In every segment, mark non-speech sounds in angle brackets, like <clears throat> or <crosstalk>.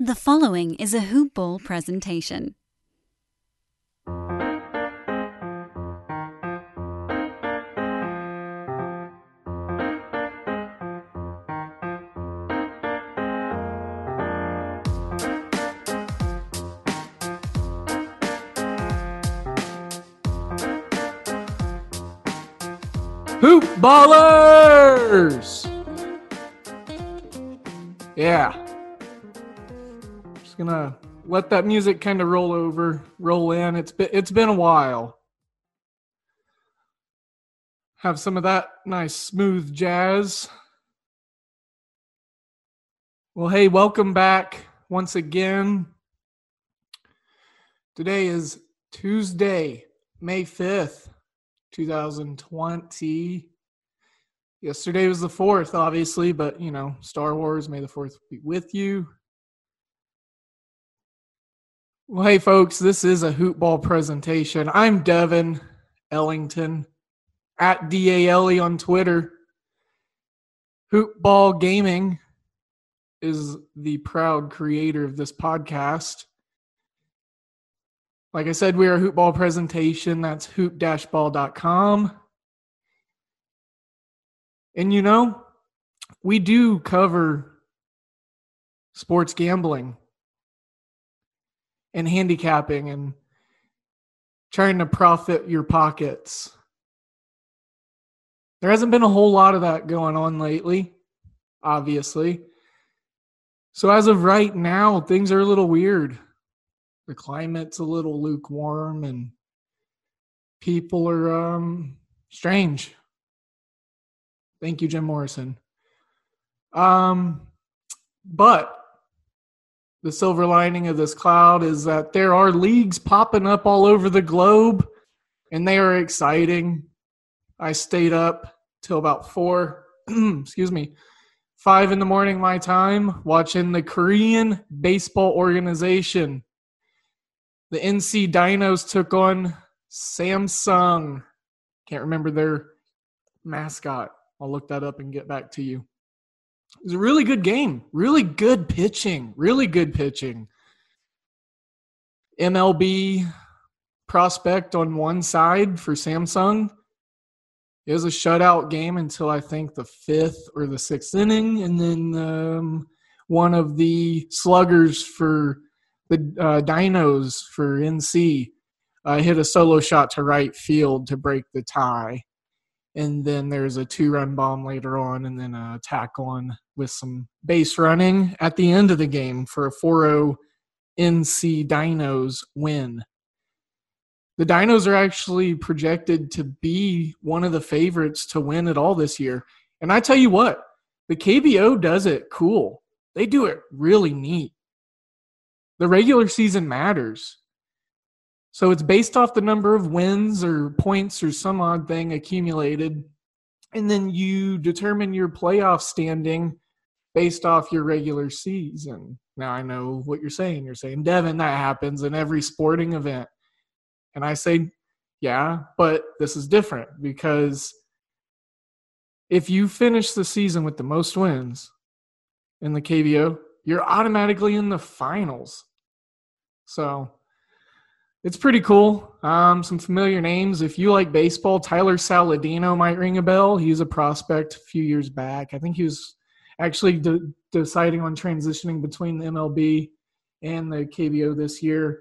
The following is a Hoop Ball presentation. Hoop Ballers! Yeah. Just gonna let that music kind of roll over, roll in. It's been it's been a while. Have some of that nice smooth jazz. Well, hey, welcome back once again. Today is Tuesday, May 5th, 2020. Yesterday was the 4th, obviously, but you know, Star Wars, May the 4th be with you. Well, hey, folks, this is a hoop ball presentation. I'm Devin Ellington at DALE on Twitter. Hoop Ball Gaming is the proud creator of this podcast. Like I said, we are a hoop ball presentation. That's hoop-ball.com. And you know, we do cover sports gambling and handicapping and trying to profit your pockets. There hasn't been a whole lot of that going on lately, obviously. So, as of right now, things are a little weird. The climate's a little lukewarm and people are um, strange. Thank you, Jim Morrison. Um, but the silver lining of this cloud is that there are leagues popping up all over the globe and they are exciting. I stayed up till about four, <clears throat> excuse me, five in the morning my time watching the Korean baseball organization. The NC Dinos took on Samsung. Can't remember their mascot. I'll look that up and get back to you. It was a really good game. Really good pitching. Really good pitching. MLB prospect on one side for Samsung. It was a shutout game until I think the fifth or the sixth inning, and then um, one of the sluggers for the uh, Dinos for NC uh, hit a solo shot to right field to break the tie and then there's a two run bomb later on and then a tack on with some base running at the end of the game for a 4-0 NC Dinos win. The Dinos are actually projected to be one of the favorites to win it all this year. And I tell you what, the KBO does it cool. They do it really neat. The regular season matters. So it's based off the number of wins or points or some odd thing accumulated. And then you determine your playoff standing based off your regular season. Now I know what you're saying. You're saying, Devin, that happens in every sporting event. And I say, yeah, but this is different because if you finish the season with the most wins in the KBO, you're automatically in the finals. So it's pretty cool. Um, some familiar names. If you like baseball, Tyler Saladino might ring a bell. He's a prospect a few years back. I think he was actually de- deciding on transitioning between the MLB and the KBO this year.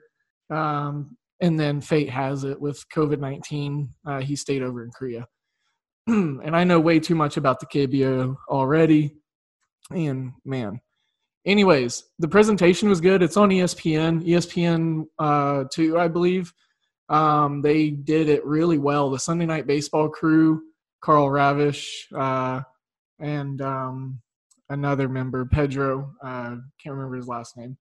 Um, and then fate has it with COVID 19, uh, he stayed over in Korea. <clears throat> and I know way too much about the KBO already. And man, anyways, the presentation was good. It's on ESPN, ESPN uh, two, I believe. Um, they did it really well. The Sunday Night Baseball crew, Karl Ravech, uh, and um, another member, Pedro. Uh, can't remember his last name.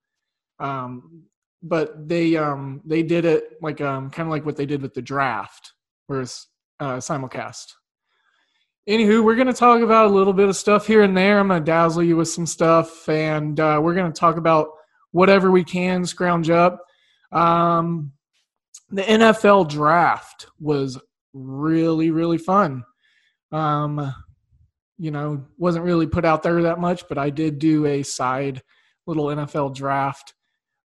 Um, but they um, they did it like um, kind of like what they did with the draft, whereas uh, simulcast. Anywho, we're going to talk about a little bit of stuff here and there. I'm going to dazzle you with some stuff, and uh, we're going to talk about whatever we can scrounge up. Um, the NFL draft was really, really fun. Um, you know, wasn't really put out there that much, but I did do a side little NFL draft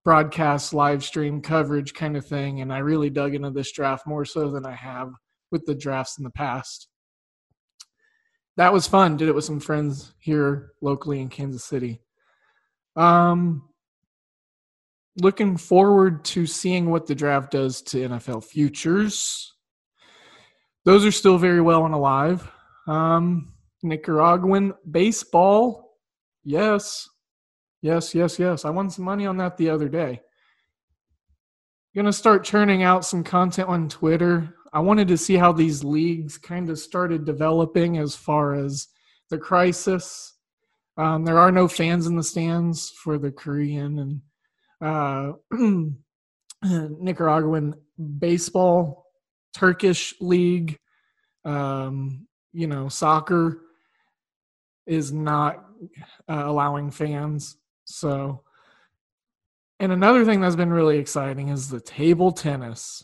broadcast live stream coverage kind of thing, and I really dug into this draft more so than I have with the drafts in the past that was fun. Did it with some friends here locally in Kansas City. Um, looking forward to seeing what the draft does to NFL futures. Those are still very well and alive. Um, Nicaraguan baseball, yes, yes, yes, yes. I won some money on that the other day. Gonna start churning out some content on Twitter. I wanted to see how these leagues kind of started developing as far as the crisis. Um, there are no fans in the stands for the Korean and uh, <clears throat> Nicaraguan baseball, Turkish league, um, you know, soccer is not uh, allowing fans. So, and another thing that's been really exciting is the table tennis.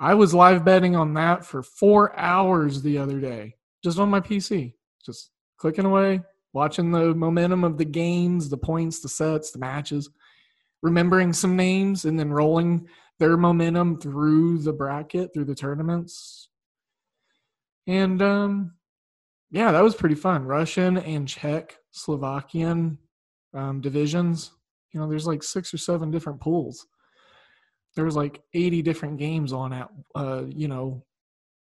I was live betting on that for four hours the other day, just on my PC, just clicking away, watching the momentum of the games, the points, the sets, the matches, remembering some names, and then rolling their momentum through the bracket, through the tournaments. And um, yeah, that was pretty fun. Russian and Czech, Slovakian um, divisions. You know, there's like six or seven different pools there was like 80 different games on at uh, you know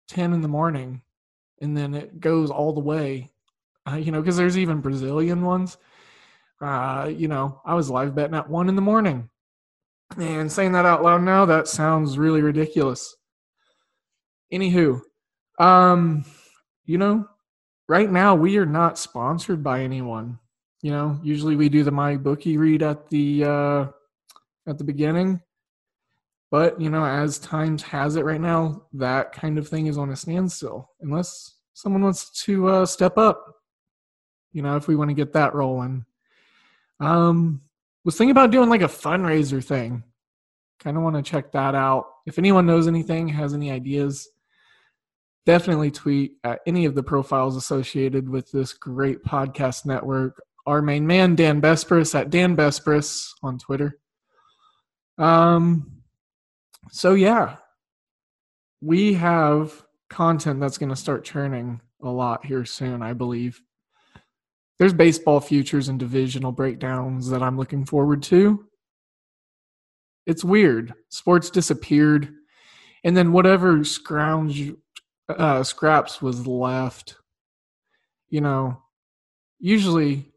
10 in the morning and then it goes all the way uh, you know because there's even brazilian ones. Uh, you know i was live betting at 1 in the morning. And saying that out loud now that sounds really ridiculous. Anywho um you know right now we are not sponsored by anyone. You know usually we do the MyBookie read at the uh at the beginning but, you know, as times has it right now, that kind of thing is on a standstill unless someone wants to uh, step up. You know, if we want to get that rolling. Um, was thinking about doing like a fundraiser thing. Kind of want to check that out. If anyone knows anything, has any ideas, definitely tweet at any of the profiles associated with this great podcast network. Our main man, Dan Bespris, at Dan Bespris on Twitter. Um, so yeah, we have content that's going to start churning a lot here soon, I believe. There's baseball futures and divisional breakdowns that I'm looking forward to. It's weird. Sports disappeared, and then whatever scrounge uh, scraps was left. You know, usually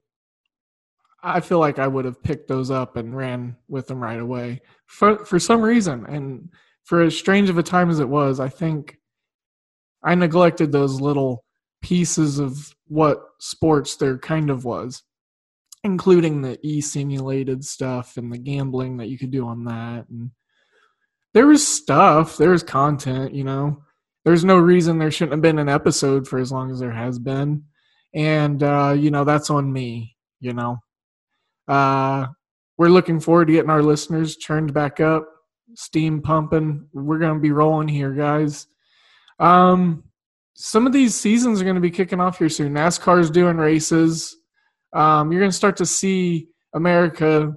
I feel like I would have picked those up and ran with them right away for for some reason. And for as strange of a time as it was, I think I neglected those little pieces of what sports there kind of was, including the e simulated stuff and the gambling that you could do on that. And there was stuff, there was content, you know. There's no reason there shouldn't have been an episode for as long as there has been. And uh, you know, that's on me, you know. Uh, we're looking forward to getting our listeners turned back up, steam pumping. We're going to be rolling here, guys. Um, some of these seasons are going to be kicking off here soon. NASCAR's doing races. Um, you're going to start to see America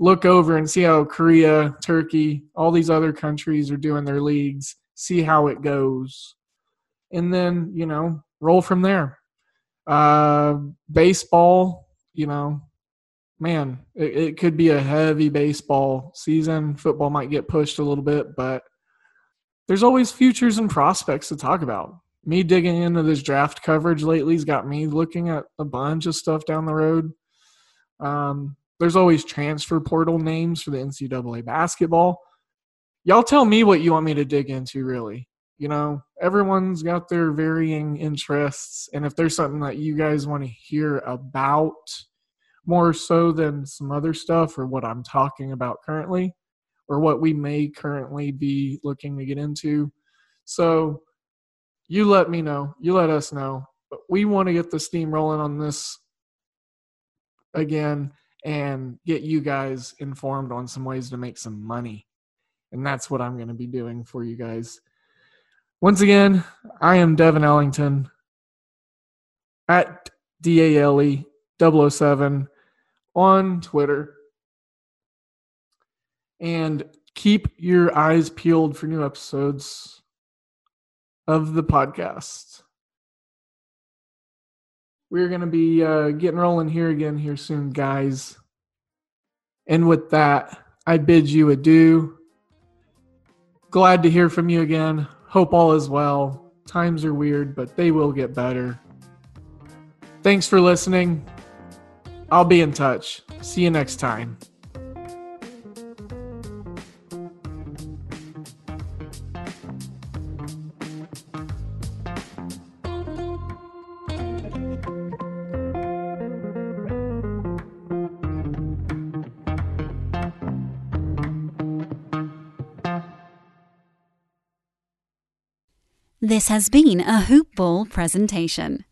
look over and see how Korea, Turkey, all these other countries are doing their leagues, see how it goes. And then, you know, roll from there. Uh, baseball, you know, man, it, it could be a heavy baseball season. Football might get pushed a little bit, but there's always futures and prospects to talk about. Me digging into this draft coverage lately has got me looking at a bunch of stuff down the road. Um, there's always transfer portal names for the NCAA basketball. Y'all tell me what you want me to dig into, really. You know, everyone's got their varying interests. And if there's something that you guys want to hear about more so than some other stuff or what I'm talking about currently or what we may currently be looking to get into. So you let me know. You let us know. But we want to get the steam rolling on this again and get you guys informed on some ways to make some money. And that's what I'm going to be doing for you guys. Once again, I am Devin Ellington at DALE 007 on Twitter. And keep your eyes peeled for new episodes of the podcast. We're going to be uh, getting rolling here again here soon, guys. And with that, I bid you adieu. Glad to hear from you again. Hope all is well. Times are weird, but they will get better. Thanks for listening. I'll be in touch. See you next time. This has been a Hoop Ball presentation.